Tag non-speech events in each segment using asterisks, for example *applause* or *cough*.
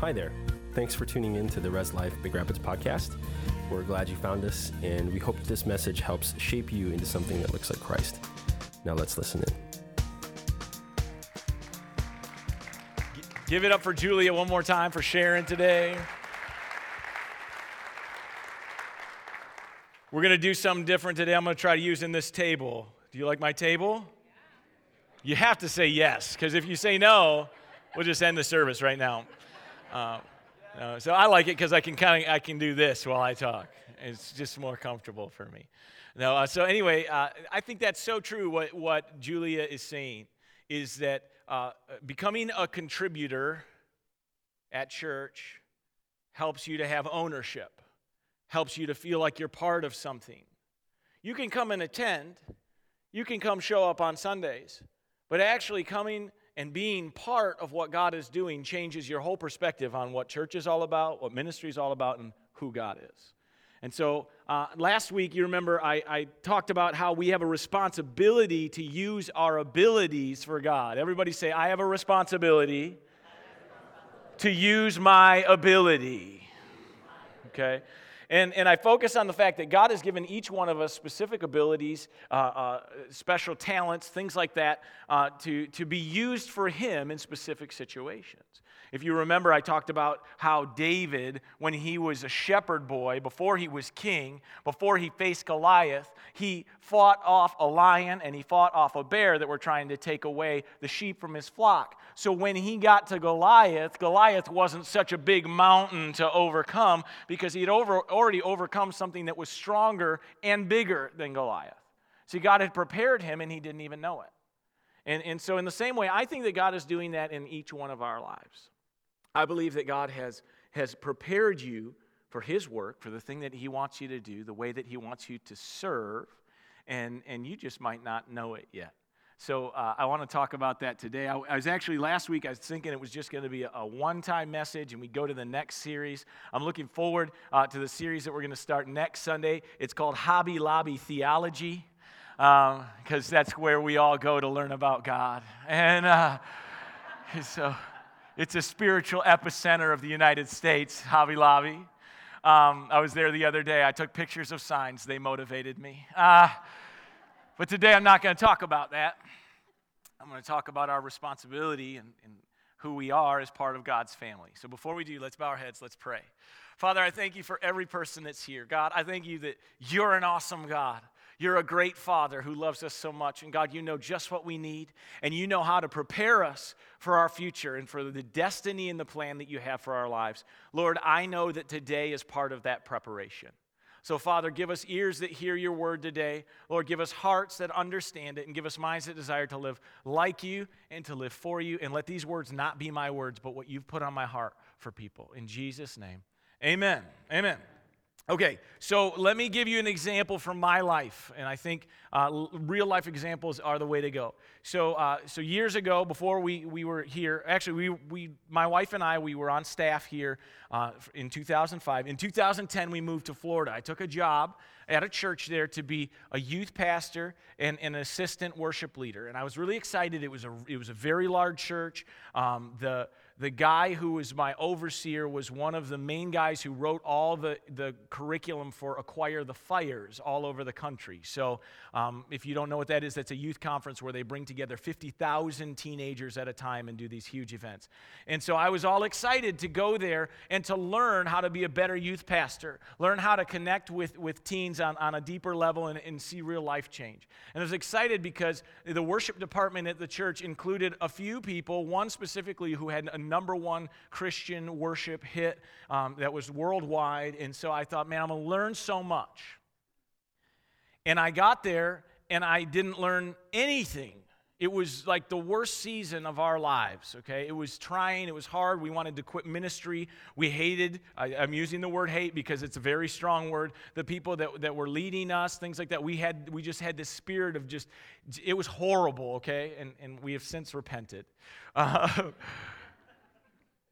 Hi there. Thanks for tuning in to the Res Life Big Rapids podcast. We're glad you found us, and we hope this message helps shape you into something that looks like Christ. Now let's listen in. Give it up for Julia one more time for sharing today. We're going to do something different today. I'm going to try using this table. Do you like my table? You have to say yes, because if you say no, we'll just end the service right now. Uh, uh, so I like it because I can kind of I can do this while I talk. It's just more comfortable for me. No, uh, so anyway, uh, I think that's so true. What what Julia is saying is that uh, becoming a contributor at church helps you to have ownership, helps you to feel like you're part of something. You can come and attend, you can come show up on Sundays, but actually coming and being part of what God is doing changes your whole perspective on what church is all about, what ministry is all about, and who God is. And so uh, last week, you remember I, I, talked about how we have a responsibility to use our abilities for God. Everybody say, I have a responsibility to use my ability. Okay? And, and I focus on the fact that God has given each one of us specific abilities, uh, uh, special talents, things like that, uh, to, to be used for Him in specific situations. If you remember, I talked about how David, when he was a shepherd boy, before he was king, before he faced Goliath, he fought off a lion and he fought off a bear that were trying to take away the sheep from his flock. So when he got to Goliath, Goliath wasn't such a big mountain to overcome because he'd over, already overcome something that was stronger and bigger than Goliath. See, God had prepared him and he didn't even know it. And, and so, in the same way, I think that God is doing that in each one of our lives. I believe that God has, has prepared you for His work, for the thing that He wants you to do, the way that He wants you to serve, and, and you just might not know it yet. So uh, I want to talk about that today. I, I, was actually last week, I was thinking it was just going to be a, a one time message and we go to the next series. I'm looking forward uh, to the series that we're going to start next Sunday. It's called Hobby Lobby Theology because um, that's where we all go to learn about God. And uh, *laughs* so it's a spiritual epicenter of the United States, Hobby Lobby. Um, I was there the other day. I took pictures of signs, they motivated me. Uh, but today I'm not going to talk about that. I'm going to talk about our responsibility and, and who we are as part of God's family. So before we do, let's bow our heads, let's pray. Father, I thank you for every person that's here. God, I thank you that you're an awesome God. You're a great Father who loves us so much. And God, you know just what we need, and you know how to prepare us for our future and for the destiny and the plan that you have for our lives. Lord, I know that today is part of that preparation. So, Father, give us ears that hear your word today. Lord, give us hearts that understand it and give us minds that desire to live like you and to live for you. And let these words not be my words, but what you've put on my heart for people. In Jesus' name, amen. Amen. Okay, so let me give you an example from my life, and I think uh, real life examples are the way to go. So, uh, so years ago, before we, we were here, actually, we, we, my wife and I, we were on staff here uh, in 2005. In 2010, we moved to Florida. I took a job at a church there to be a youth pastor and, an assistant worship leader, and I was really excited. It was a, it was a very large church. Um, the the guy who was my overseer was one of the main guys who wrote all the, the curriculum for Acquire the Fires all over the country. So, um, if you don't know what that is, that's a youth conference where they bring together 50,000 teenagers at a time and do these huge events. And so, I was all excited to go there and to learn how to be a better youth pastor, learn how to connect with, with teens on, on a deeper level and, and see real life change. And I was excited because the worship department at the church included a few people, one specifically who had a number one Christian worship hit um, that was worldwide. And so I thought, man, I'm going to learn so much. And I got there and I didn't learn anything. It was like the worst season of our lives, okay? It was trying, it was hard. We wanted to quit ministry. We hated, I, am using the word hate because it's a very strong word, the people that, that were leading us, things like that. We had, we just had this spirit of just, it was horrible, okay? And, and we have since repented. *laughs* Uh,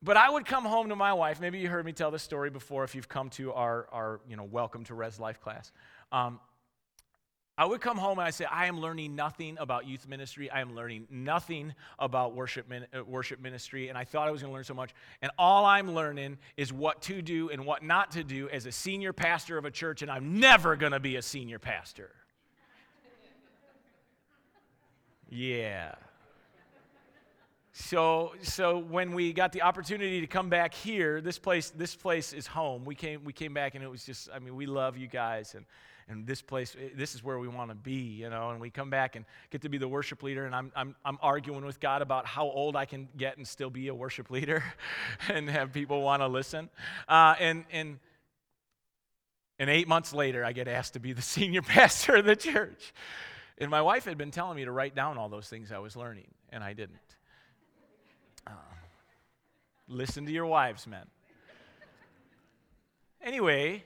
but I would come home to my wife. Maybe you heard me tell this story before if you've come to our, our you know, welcome to Res Life class. Um, I would come home and I say, I am learning nothing about youth ministry. I am learning nothing about worship, uh, worship ministry. And I thought I was going to learn so much. And all I'm learning is what to do and what not to do as a senior pastor of a church. And I'm never going to be a senior pastor. *laughs* yeah. So, so when we got the opportunity to come back here, this place, this place is home. We came, we came back and it was just, I mean, we love you guys and, and this place, eh, this is where we want to be, you know. And we come back and get to be the worship leader, and I'm, I'm, I'm arguing with God about how old I can get and still be a worship leader *laughs* and have people want to listen. Uh, and, and, and eight months later, I get asked to be the *laughs* senior pastor of the church. And my wife had been telling me to write down all those things I was learning, and I didn't. Listen to your wives, men. Anyway,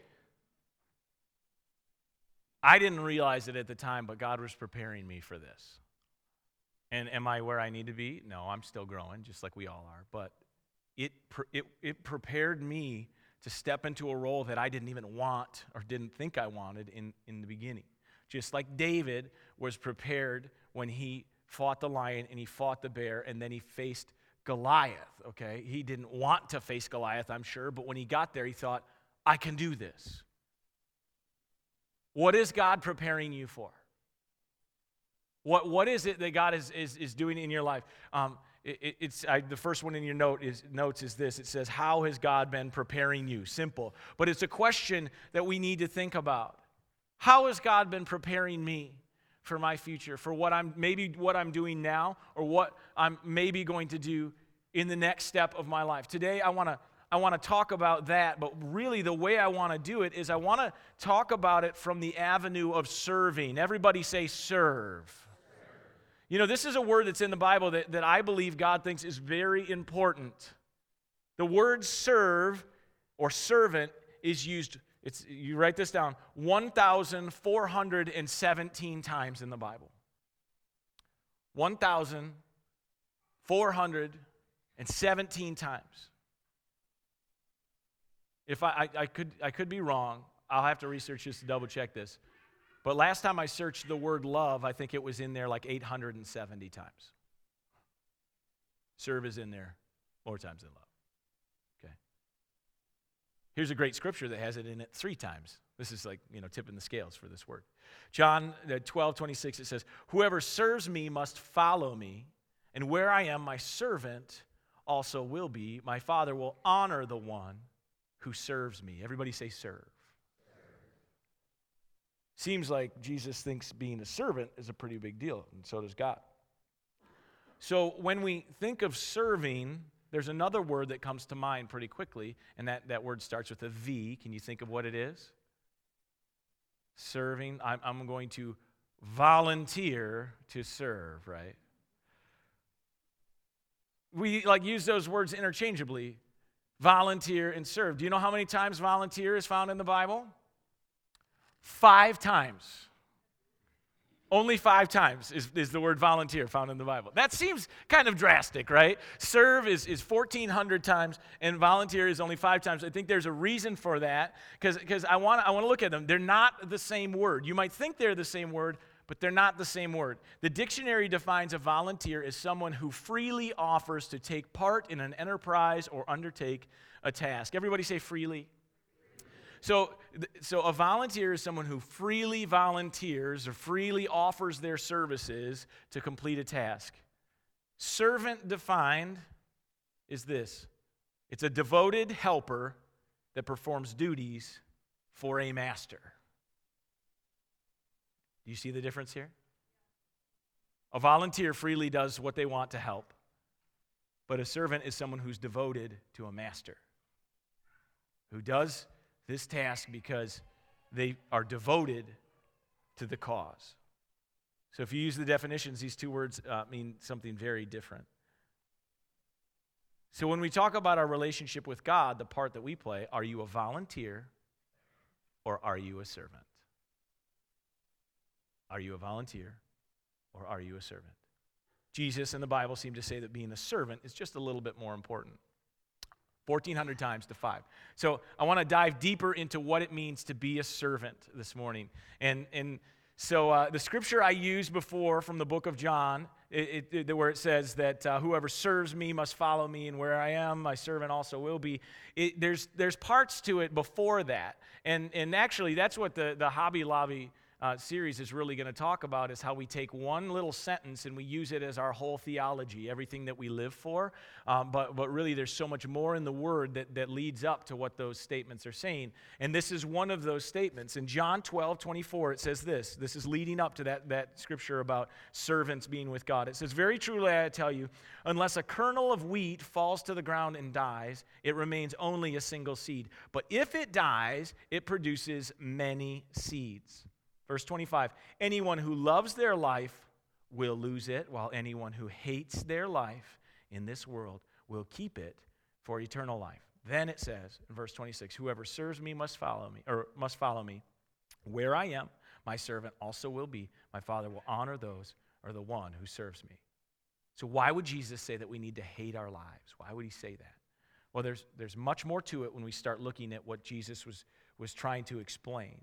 I didn't realize it at the time, but God was preparing me for this. And am I where I need to be? No, I'm still growing, just like we all are. But it, it, it prepared me to step into a role that I didn't even want or didn't think I wanted in, in the beginning. Just like David was prepared when he fought the lion and he fought the bear and then he faced Goliath, okay? He didn't want to face Goliath, I'm sure, but when he got there, he thought, I can do this. What is God preparing you for? What, what is it that God is, is, is doing in your life? Um, it, it's I, the first one in your note is, notes is this it says, How has God been preparing you? Simple. But it's a question that we need to think about. How has God been preparing me? for my future, for what I'm maybe what I'm doing now or what I'm maybe going to do in the next step of my life. Today I want to I want to talk about that, but really the way I want to do it is I want to talk about it from the avenue of serving. Everybody say serve. You know, this is a word that's in the Bible that, that I believe God thinks is very important. The word serve or servant is used it's, you write this down 1,417 times in the Bible. 1,417 times. If I, I, I, could, I could be wrong, I'll have to research this to double check this. But last time I searched the word love, I think it was in there like 870 times. Serve is in there more times than love. Okay. Here's a great scripture that has it in it three times. This is like, you know, tipping the scales for this word. John uh, 12, 26, it says, Whoever serves me must follow me, and where I am, my servant also will be. My Father will honor the one who serves me. Everybody say, serve. Seems like Jesus thinks being a servant is a pretty big deal, and so does God. So when we think of serving, there's another word that comes to mind pretty quickly, and that, that word starts with a V. Can you think of what it is? Serving. I'm, I'm going to volunteer to serve, right? We like use those words interchangeably volunteer and serve. Do you know how many times volunteer is found in the Bible? Five times. Only five times is, is the word volunteer found in the Bible. That seems kind of drastic, right? Serve is, is 1,400 times, and volunteer is only five times. I think there's a reason for that because I want I want to look at them. They're not the same word. You might think they're the same word, but they're not the same word. The dictionary defines a volunteer as someone who freely offers to take part in an enterprise or undertake a task. Everybody say freely. So, so a volunteer is someone who freely volunteers or freely offers their services to complete a task. Servant defined is this it's a devoted helper that performs duties for a master. You see the difference here? A volunteer freely does what they want to help, but a servant is someone who's devoted to a master, who does this task because they are devoted to the cause. So if you use the definitions, these two words uh, mean something very different. So when we talk about our relationship with God, the part that we play, are you a volunteer or are you a servant? Are you a volunteer or are you a servant? Jesus and the Bible seem to say that being a servant is just a little bit more important. 1,400 times to five. So I want to dive deeper into what it means to be a servant this morning. And, and So, uh, the scripture I used before from the book of John, it, it, it, where it says that uh, whoever serves me must follow me, and where I am, my servant also will be. there's, there's parts to it before that. And, and actually, that's what the, the Hobby Lobby uh, series is really going to talk about is how we take one little sentence and we use it as our whole theology, everything that we live for. Um, but, but really, there's so much more in the word that, that leads up to what those statements are saying. And this is one of those statements. In John 12, 24, it says this. This is leading up to that, that scripture about servants being with God. It says, Very truly, I tell you, unless a kernel of wheat falls to the ground and dies, it remains only a single seed. But if it dies, it produces many seeds. Verse 25 Anyone who loves their life will lose it, while anyone who hates their life in this world will keep it for eternal life. Then it says in verse 26 Whoever serves me must follow me, or must follow me. Where I am, my servant also will be. My Father will honor those or the one who serves me. So, why would Jesus say that we need to hate our lives? Why would he say that? Well, there's, there's much more to it when we start looking at what Jesus was, was trying to explain.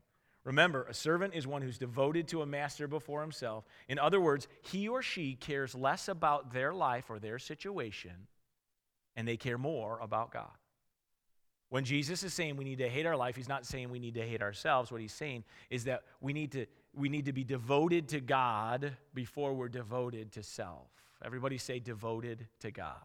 Remember, a servant is one who's devoted to a master before himself. In other words, he or she cares less about their life or their situation, and they care more about God. When Jesus is saying we need to hate our life, he's not saying we need to hate ourselves. What he's saying is that we need to, we need to be devoted to God before we're devoted to self. Everybody say devoted to God.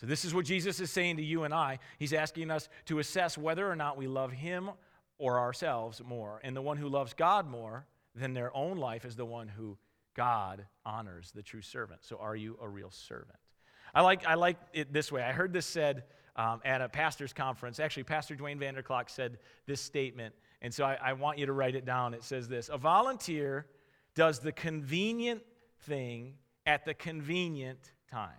So, this is what Jesus is saying to you and I. He's asking us to assess whether or not we love him or ourselves more. And the one who loves God more than their own life is the one who God honors, the true servant. So are you a real servant? I like, I like it this way. I heard this said um, at a pastor's conference. Actually, Pastor Duane Vander Klok said this statement, and so I, I want you to write it down. It says this A volunteer does the convenient thing at the convenient time.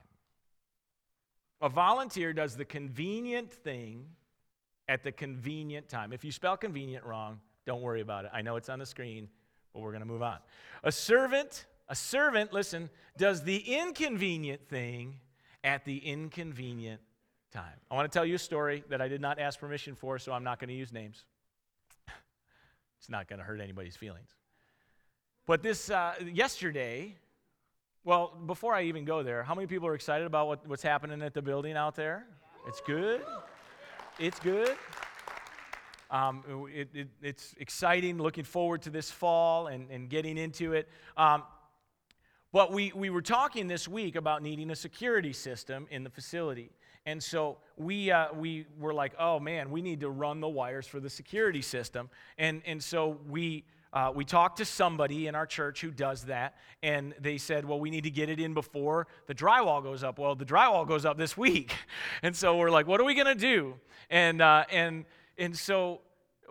A volunteer does the convenient thing at the convenient time. If you spell convenient wrong, don't worry about it. I know it's on the screen, but we're going to move on. A servant, a servant, listen, does the inconvenient thing at the inconvenient time. I want to tell you a story that I did not ask permission for, so I'm not going to use names. *laughs* it's not going to hurt anybody's feelings. But this, uh, yesterday, well, before I even go there, how many people are excited about what, what's happening at the building out there? It's good. It's good. Um, it, it, it's exciting, looking forward to this fall and, and getting into it. Um, but we, we were talking this week about needing a security system in the facility. And so we, uh, we were like, oh man, we need to run the wires for the security system. And, and so we uh, we talked to somebody in our church who does that, and they said, Well, we need to get it in before the drywall goes up. Well, the drywall goes up this *laughs* week. And so we're like, What are we going to do? And, uh, and, and so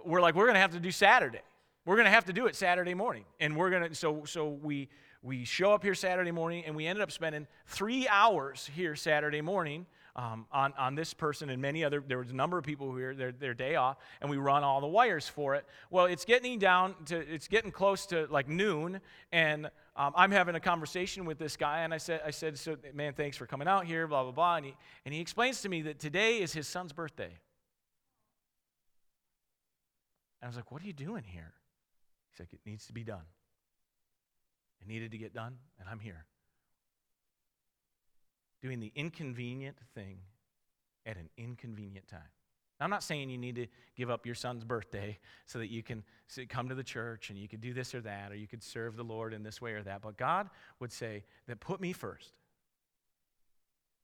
we're like, We're going to have to do Saturday. We're going to have to do it Saturday morning. And we're going to, so, so we, we show up here Saturday morning, and we ended up spending three hours here Saturday morning um, on, on this person and many other. There was a number of people who were their, their day off, and we run all the wires for it. Well, it's getting down to, it's getting close to like noon, and um, I'm having a conversation with this guy, and I said, I said, so man, thanks for coming out here, blah blah blah, and he and he explains to me that today is his son's birthday. And I was like, what are you doing here? He's like, it needs to be done. It needed to get done, and I'm here doing the inconvenient thing at an inconvenient time. Now, I'm not saying you need to give up your son's birthday so that you can come to the church and you could do this or that, or you could serve the Lord in this way or that. But God would say that put me first.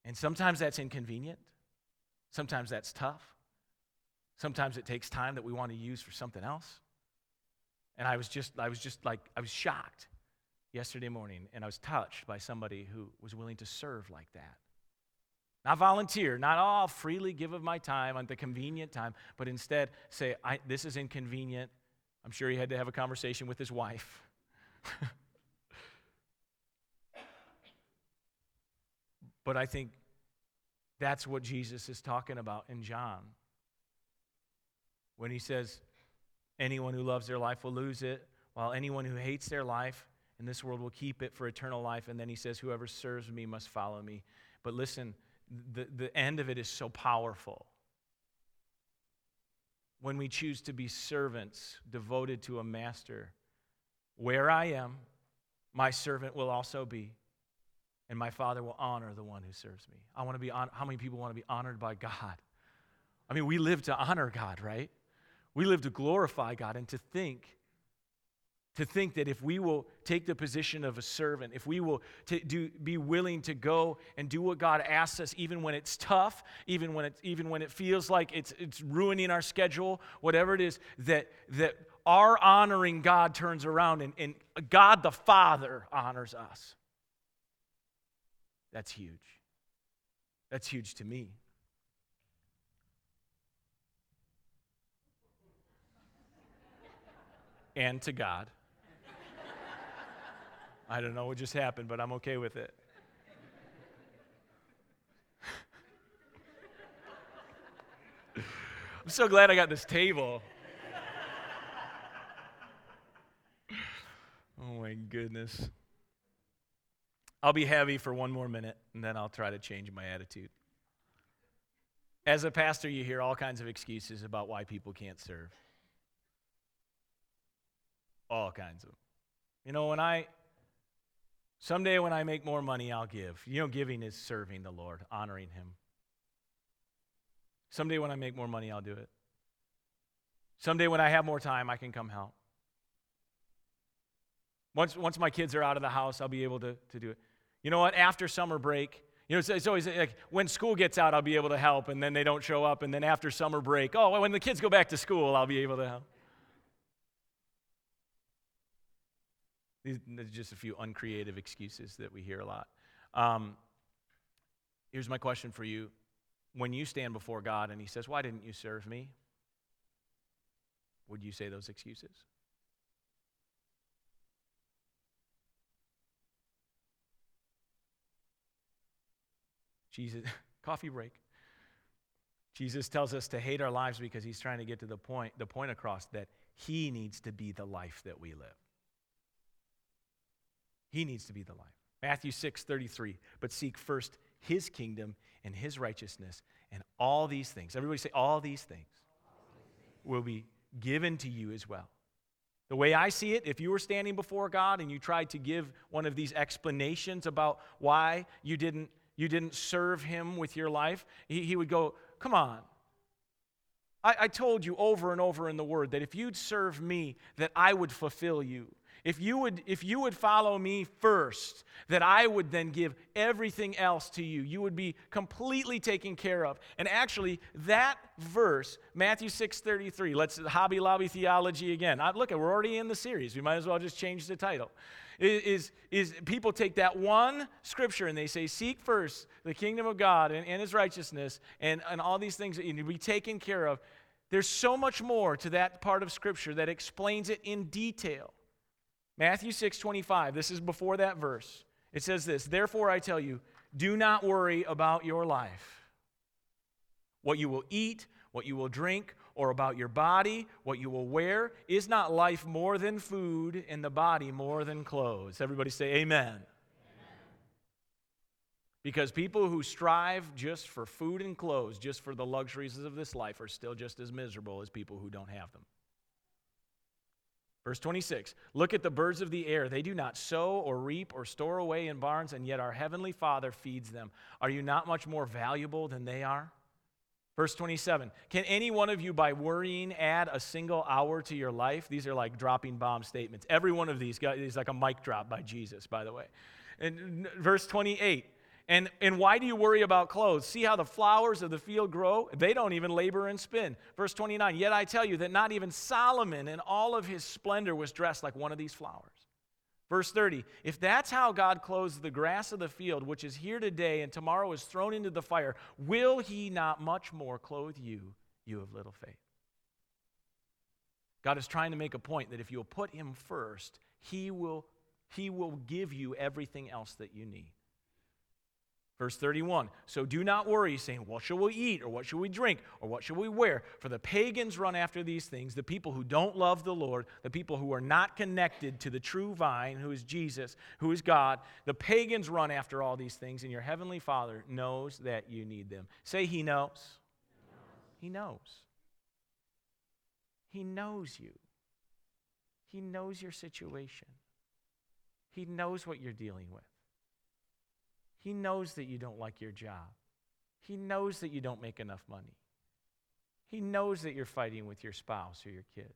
And sometimes that's inconvenient. Sometimes that's tough. Sometimes it takes time that we want to use for something else. And I was just, I was just like, I was shocked yesterday morning, and I was touched by somebody who was willing to serve like that. Not volunteer, not all oh, freely give of my time at the convenient time, but instead say, This is inconvenient. I'm sure he had to have a conversation with his wife. *laughs* but I think that's what Jesus is talking about in John. When he says, Anyone who loves their life will lose it, while anyone who hates their life in this world will keep it for eternal life. And then he says, Whoever serves me must follow me. But listen, the, the end of it is so powerful. when we choose to be servants devoted to a master. Where I am, my servant will also be, and my Father will honor the one who serves me. I want to be on, how many people want to be honored by God? I mean, we live to honor God, right? We live to glorify God and to think to think that if we will take the position of a servant, if we will do, be willing to go and do what God asks us, even when it's tough, even when it, even when it feels like it's, it's ruining our schedule, whatever it is, that, that our honoring God turns around and, and God the Father honors us. That's huge. That's huge to me. and to God. I don't know what just happened, but I'm okay with it. *laughs* I'm so glad I got this table. *laughs* Oh my goodness. I'll be heavy for one more minute and then I'll try to change my attitude. As a pastor, you hear all kinds of excuses about why people can't serve. All kinds of. You know, when I Someday when I make more money, I'll give. You know, giving is serving the Lord, honoring Him. Someday when I make more money, I'll do it. Someday when I have more time, I can come help. Once, once my kids are out of the house, I'll be able to, to do it. You know what? After summer break, you know, it's, it's always like when school gets out, I'll be able to help, and then they don't show up, and then after summer break, oh, when the kids go back to school, I'll be able to help. These are just a few uncreative excuses that we hear a lot. Um, here's my question for you. When you stand before God and He says, Why didn't you serve me? Would you say those excuses? Jesus, *laughs* coffee break. Jesus tells us to hate our lives because he's trying to get to the point, the point across that he needs to be the life that we live. He needs to be the life. Matthew 6 33. But seek first his kingdom and his righteousness, and all these things, everybody say, all these things will be given to you as well. The way I see it, if you were standing before God and you tried to give one of these explanations about why you didn't, you didn't serve him with your life, he, he would go, Come on. I, I told you over and over in the word that if you'd serve me, that I would fulfill you. If you would, if you would follow me first, that I would then give everything else to you. You would be completely taken care of. And actually, that verse, Matthew 6:33, let's Hobby Lobby theology again. I, look, we're already in the series. We might as well just change the title. Is, is people take that one scripture and they say, Seek first the kingdom of God and, and his righteousness and, and all these things that you need to be taken care of. There's so much more to that part of scripture that explains it in detail. Matthew 6 25, this is before that verse. It says this Therefore, I tell you, do not worry about your life, what you will eat, what you will drink, or about your body, what you will wear. Is not life more than food, and the body more than clothes? Everybody say, Amen. amen. Because people who strive just for food and clothes, just for the luxuries of this life, are still just as miserable as people who don't have them. Verse 26 Look at the birds of the air. They do not sow or reap or store away in barns, and yet our heavenly Father feeds them. Are you not much more valuable than they are? Verse 27 Can any one of you, by worrying, add a single hour to your life? These are like dropping bomb statements. Every one of these is like a mic drop by Jesus, by the way. And verse 28 and, and why do you worry about clothes? See how the flowers of the field grow? They don't even labor and spin. Verse 29 Yet I tell you that not even Solomon in all of his splendor was dressed like one of these flowers. Verse 30 If that's how God clothes the grass of the field, which is here today and tomorrow is thrown into the fire, will he not much more clothe you, you of little faith? God is trying to make a point that if you'll put him first, he will, he will give you everything else that you need. Verse 31 So do not worry, saying, What shall we eat, or what shall we drink, or what shall we wear? For the pagans run after these things, the people who don't love the Lord, the people who are not connected to the true vine, who is Jesus, who is God. The pagans run after all these things, and your heavenly Father knows that you need them. Say, He knows. He knows. He knows you. He knows your situation. He knows what you're dealing with. He knows that you don't like your job. He knows that you don't make enough money. He knows that you're fighting with your spouse or your kids.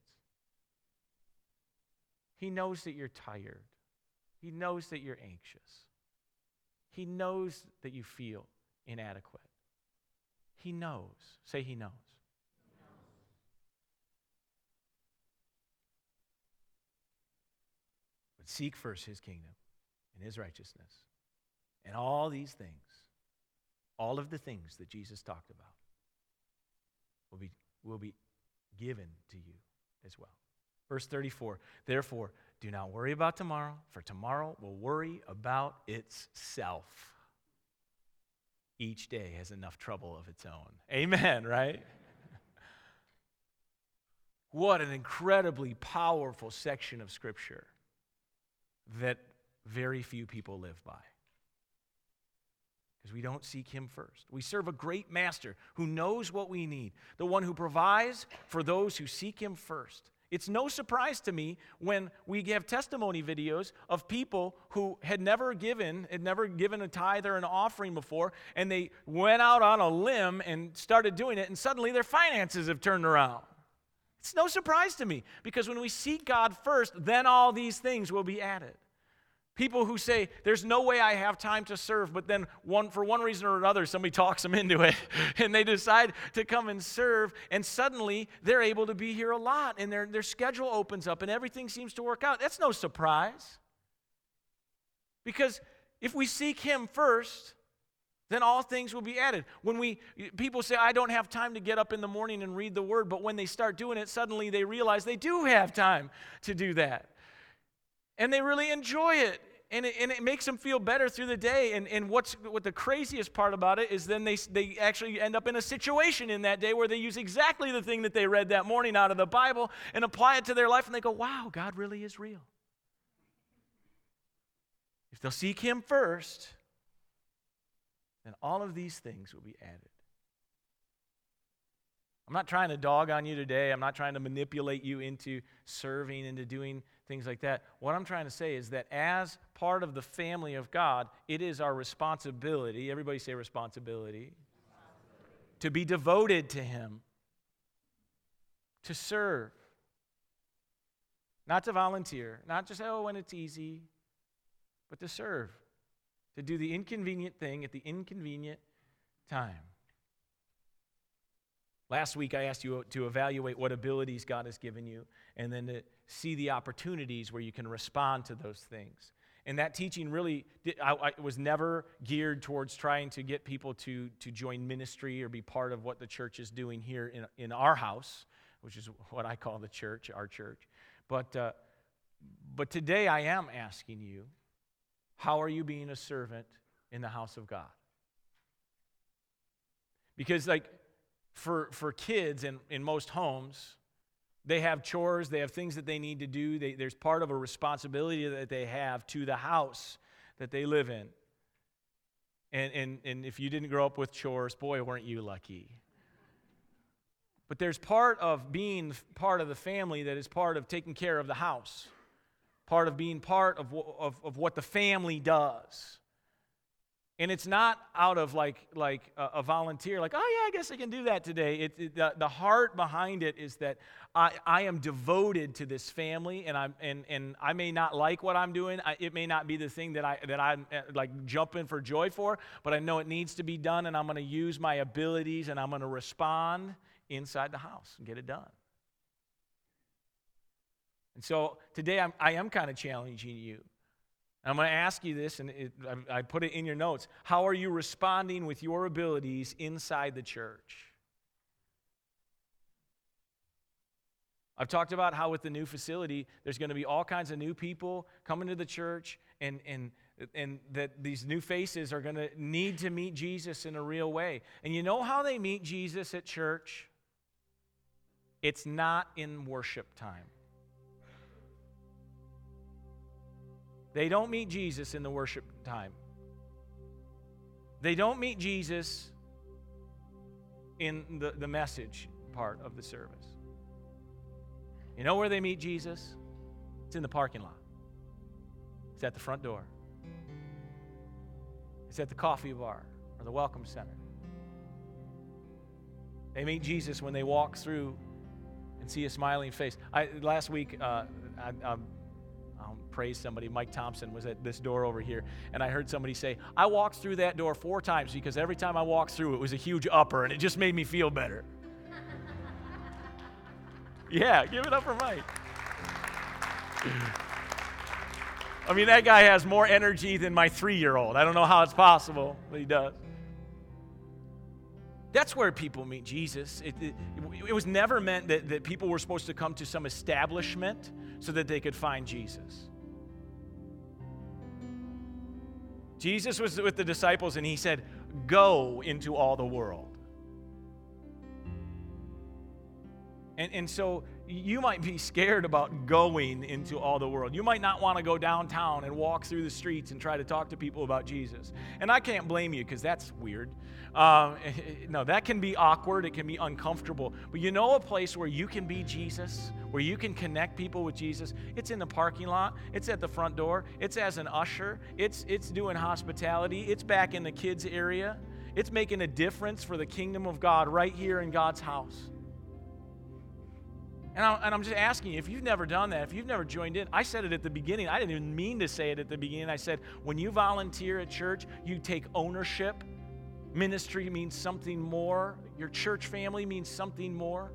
He knows that you're tired. He knows that you're anxious. He knows that you feel inadequate. He knows. Say, He knows. But seek first His kingdom and His righteousness. And all these things, all of the things that Jesus talked about, will be, will be given to you as well. Verse 34 Therefore, do not worry about tomorrow, for tomorrow will worry about itself. Each day has enough trouble of its own. Amen, *laughs* right? what an incredibly powerful section of Scripture that very few people live by because we don't seek Him first. We serve a great master who knows what we need, the one who provides for those who seek Him first. It's no surprise to me when we have testimony videos of people who had never given, had never given a tithe or an offering before, and they went out on a limb and started doing it, and suddenly their finances have turned around. It's no surprise to me because when we seek God first, then all these things will be added. People who say, There's no way I have time to serve, but then one, for one reason or another, somebody talks them into it, *laughs* and they decide to come and serve, and suddenly they're able to be here a lot, and their, their schedule opens up, and everything seems to work out. That's no surprise. Because if we seek Him first, then all things will be added. When we people say I don't have time to get up in the morning and read the word, but when they start doing it suddenly they realize they do have time to do that and they really enjoy it. And it, and it makes them feel better through the day. And, and what's what the craziest part about it is then they, they actually end up in a situation in that day where they use exactly the thing that they read that morning out of the Bible and apply it to their life, and they go, wow, God really is real. If they'll seek Him first, then all of these things will be added. I'm not trying to dog on you today. I'm not trying to manipulate you into serving, into doing things like that. What I'm trying to say is that as part of the family of God, it is our responsibility, everybody say responsibility, to be devoted to Him, to serve, not to volunteer, not just, oh, when it's easy, but to serve, to do the inconvenient thing at the inconvenient time. Last week, I asked you to evaluate what abilities God has given you and then to see the opportunities where you can respond to those things. And that teaching really did, I, I was never geared towards trying to get people to, to join ministry or be part of what the church is doing here in, in our house, which is what I call the church, our church. But, uh, but today I am asking you, how are you being a servant in the house of God? Because, like, for, for kids in, in most homes, they have chores, they have things that they need to do. They, there's part of a responsibility that they have to the house that they live in. And, and, and if you didn't grow up with chores, boy, weren't you lucky. But there's part of being part of the family that is part of taking care of the house, part of being part of, of, of what the family does. And it's not out of like, like a, a, volunteer, like, oh yeah, I guess I can do that today. It, it, the, the heart behind it is that I, I am devoted to this family and, I'm, and, and I may not like what I'm doing. I, it may not be the thing that, I, that I'm uh, like jumping for joy for, but I know it needs to be done and I'm going to use my abilities and I'm going to respond inside the house and get it done. And so today I'm, I am kind of challenging you I'm going to ask you this, and it, I, I put it in your notes. How are you responding with your abilities inside the church? I've talked about how with the new facility, there's going to be all kinds of new people coming to the church, and, and, and that these new faces are going to need to meet Jesus in a real way. And you know how they meet Jesus at church? It's not in worship time. They don't meet Jesus in the worship time. They don't meet Jesus in the, the message part of the service. You know where they meet Jesus? It's in the parking lot, it's at the front door, it's at the coffee bar or the welcome center. They meet Jesus when they walk through and see a smiling face. I, last week, uh, I, I, praise somebody. Mike Thompson was at this door over here, and I heard somebody say, I walked through that door four times because every time I walked through, it was a huge upper, and it just made me feel better. *laughs* yeah, give it up for Mike. I mean, that guy has more energy than my three year old. I don't know how it's possible, but he does. That's where people meet Jesus. It, it, it, was never meant that, that people were supposed to come to some establishment so that they could find Jesus. Jesus was with the disciples and he said, Go into all the world. And, and so you might be scared about going into all the world. You might not want to go downtown and walk through the streets and try to talk to people about Jesus. And I can't blame you because that's weird. Um, *laughs* no, that can be awkward, it can be uncomfortable. But you know a place where you can be Jesus, where you can connect people with Jesus? It's in the parking lot, it's at the front door, it's as an usher, it's, it's doing hospitality, it's back in the kids' area, it's making a difference for the kingdom of God right here in God's house. And, I, am just asking you, if you've never done that, if you've never joined in, I said it at the beginning. I didn't even mean to say it at the beginning. I said, when you volunteer at church, you take ownership. Ministry means something more. Your church family means something more.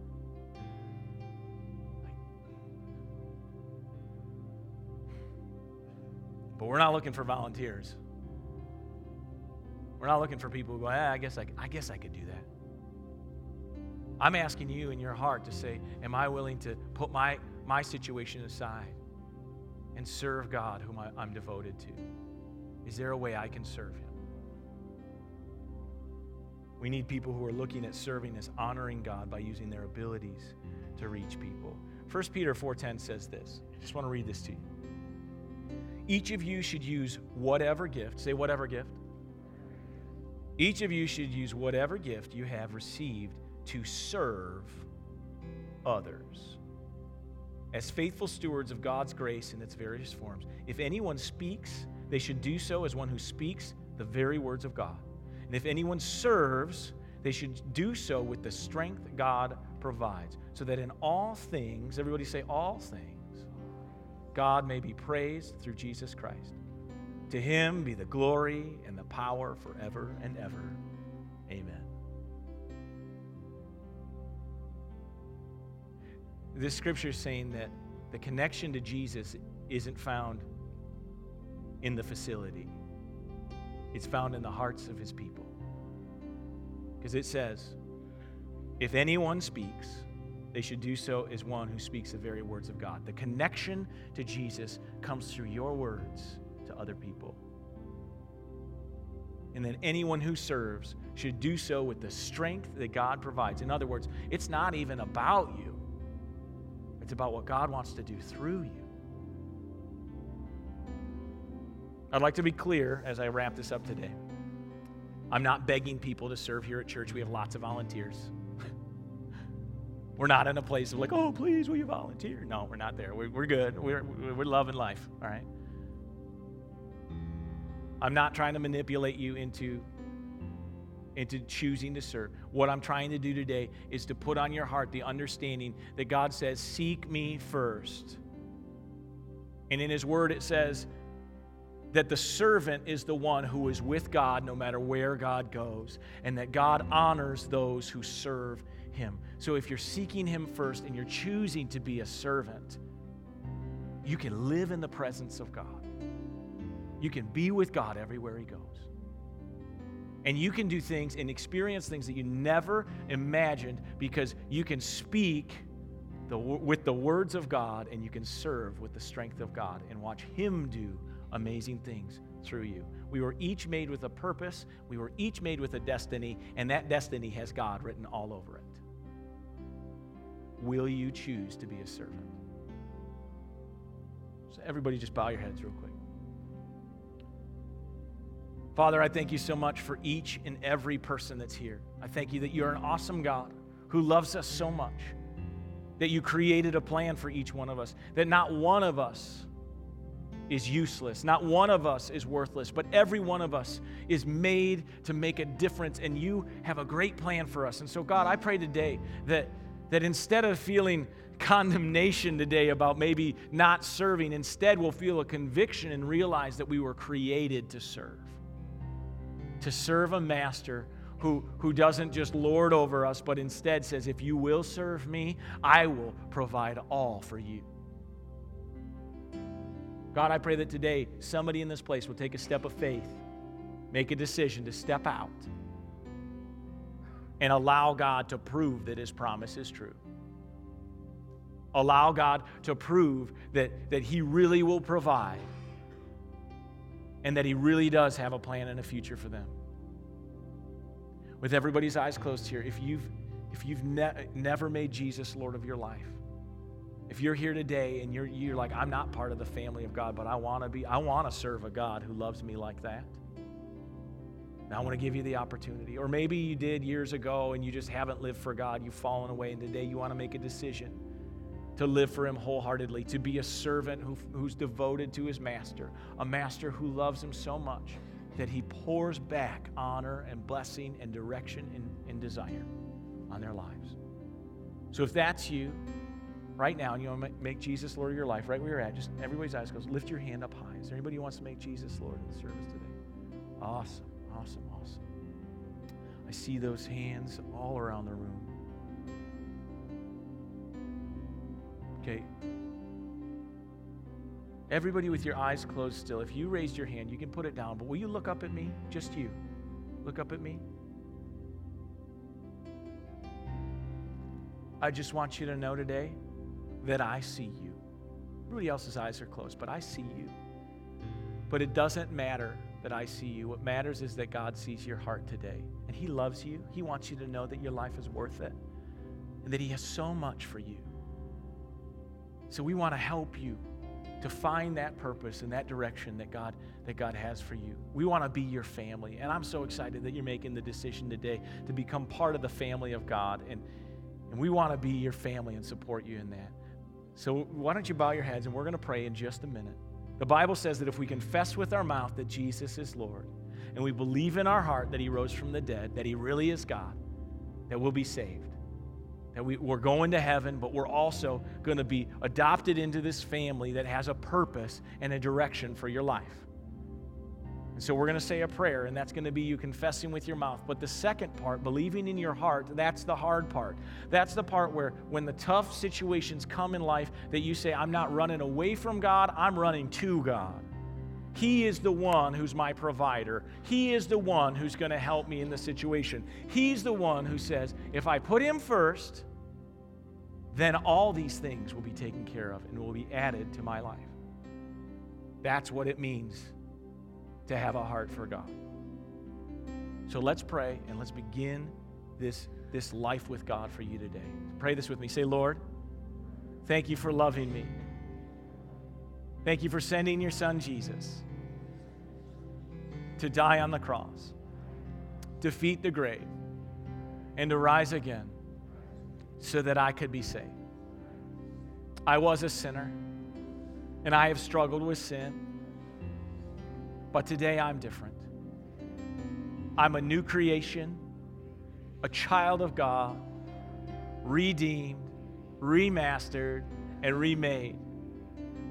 But we're not looking for volunteers. We're not looking for people who go, I guess I, I guess I could do that. I'm asking you in your heart to say, Am I willing to put my, my situation aside and serve God, whom I, I'm devoted to? Is there a way I can serve Him? We need people who are looking at serving as honoring God by using their abilities to reach people. 1 Peter 4:10 says this. I just want to read this to you. Each of you should use whatever gift, say whatever gift. Each of you should use whatever gift you have received to serve others. As faithful stewards of God's grace in its various forms, if anyone speaks, they should do so as one who speaks the very words of God. And if anyone serves, they should do so with the strength God provides, so that in all things, everybody say, all things, God may be praised through Jesus Christ. To him be the glory and the power forever and ever. Amen. This scripture is saying that the connection to Jesus isn't found in the facility, it's found in the hearts of his people. Because it says, if anyone speaks, they should do so as one who speaks the very words of God. The connection to Jesus comes through your words to other people. And then anyone who serves should do so with the strength that God provides. In other words, it's not even about you. It's about what God wants to do through you. I'd like to be clear as I wrap this up today. I'm not begging people to serve here at church. We have lots of volunteers. *laughs* we're not in a place of like, oh, please, will you volunteer? No, we're not there. We're, we're good. We're, we're loving life, all right? I'm not trying to manipulate you into into choosing to serve. What I'm trying to do today is to put on your heart the understanding that God says, Seek me first. And in His Word, it says that the servant is the one who is with God no matter where God goes, and that God honors those who serve Him. So if you're seeking Him first and you're choosing to be a servant, you can live in the presence of God. You can be with God everywhere He goes. And you can do things and experience things that you never imagined because you can speak the, with the words of God and you can serve with the strength of God and watch Him do amazing things through you. We were each made with a purpose, we were each made with a destiny, and that destiny has God written all over it. Will you choose to be a servant? So, everybody, just bow your heads real quick. Father, I thank you so much for each and every person that's here. I thank you that you're an awesome God who loves us so much. that you created a plan for each one of us, that not one of us is useless. Not one of us is worthless, but every one of us is made to make a difference, and you have a great plan for us. And so, God, I pray today that, that instead of feeling condemnation today about maybe not serving, instead we'll feel a conviction and realize that we were created to serve. To serve a master who, who doesn't just lord over us, but instead says, If you will serve me, I will provide all for you. God, I pray that today somebody in this place will take a step of faith, make a decision to step out, and allow God to prove that His promise is true. Allow God to prove that, that He really will provide and that He really does have a plan and a future for them. With everybody's eyes closed here, if you've, if you've ne- never made Jesus Lord of your life, if you're here today and you're, you're like, I'm not part of the family of God, but I want to be, I want to serve a God who loves me like that. Now I want to give you the opportunity. Or maybe you did years ago and you just haven't lived for God. You've fallen away, and today you want to make a decision to live for Him wholeheartedly, to be a servant who, who's devoted to His master, a master who loves Him so much that He pours back honor and blessing and direction and, and desire on their lives. So if that's you, right now and you want to make Jesus Lord of your life, right where you're at, just everybody's eyes goes, lift your hand up high. Is there anybody who wants to make Jesus Lord in the service today? Awesome, awesome, awesome. I see those hands all around the room. Okay. Everybody with your eyes closed still, if you raised your hand, you can put it down, but will you look up at me? Just you. Look up at me. I just want you to know today that I see you. Everybody else's eyes are closed, but I see you. But it doesn't matter that I see you. What matters is that God sees your heart today. And He loves you. He wants you to know that your life is worth it and that He has so much for you. So we want to help you to find that purpose and that direction that God that God has for you. We want to be your family. And I'm so excited that you're making the decision today to become part of the family of God and and we want to be your family and support you in that. So, why don't you bow your heads and we're going to pray in just a minute. The Bible says that if we confess with our mouth that Jesus is Lord and we believe in our heart that He rose from the dead, that He really is God, that we'll be saved. That we, we're going to heaven, but we're also going to be adopted into this family that has a purpose and a direction for your life. And so we're going to say a prayer, and that's going to be you confessing with your mouth. But the second part, believing in your heart, that's the hard part. That's the part where when the tough situations come in life, that you say, I'm not running away from God, I'm running to God. He is the one who's my provider. He is the one who's going to help me in the situation. He's the one who says, if I put Him first, then all these things will be taken care of and will be added to my life. That's what it means to have a heart for God. So let's pray and let's begin this, this life with God for you today. Pray this with me. Say, Lord, thank you for loving me. Thank you for sending your son Jesus to die on the cross, defeat the grave, and to rise again so that I could be saved. I was a sinner, and I have struggled with sin. But today I'm different. I'm a new creation, a child of God, redeemed, remastered, and remade.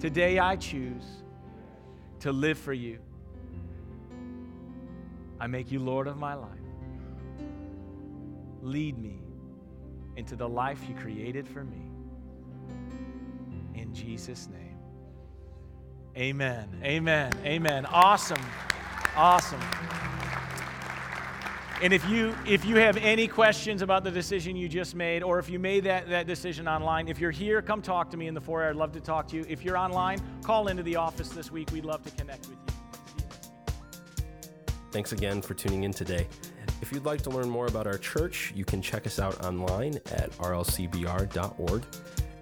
Today I choose to live for you. I make you Lord of my life. Lead me into the life you created for me. In Jesus' name. Amen. Amen. Amen. Awesome. Awesome. And if you if you have any questions about the decision you just made, or if you made that, that decision online, if you're here, come talk to me in the foyer. I'd love to talk to you. If you're online, call into the office this week. We'd love to connect with you. Thanks again for tuning in today. If you'd like to learn more about our church, you can check us out online at rlcbr.org.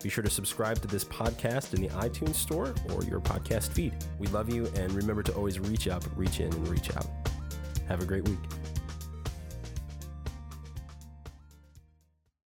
Be sure to subscribe to this podcast in the iTunes store or your podcast feed. We love you and remember to always reach up, reach in, and reach out. Have a great week.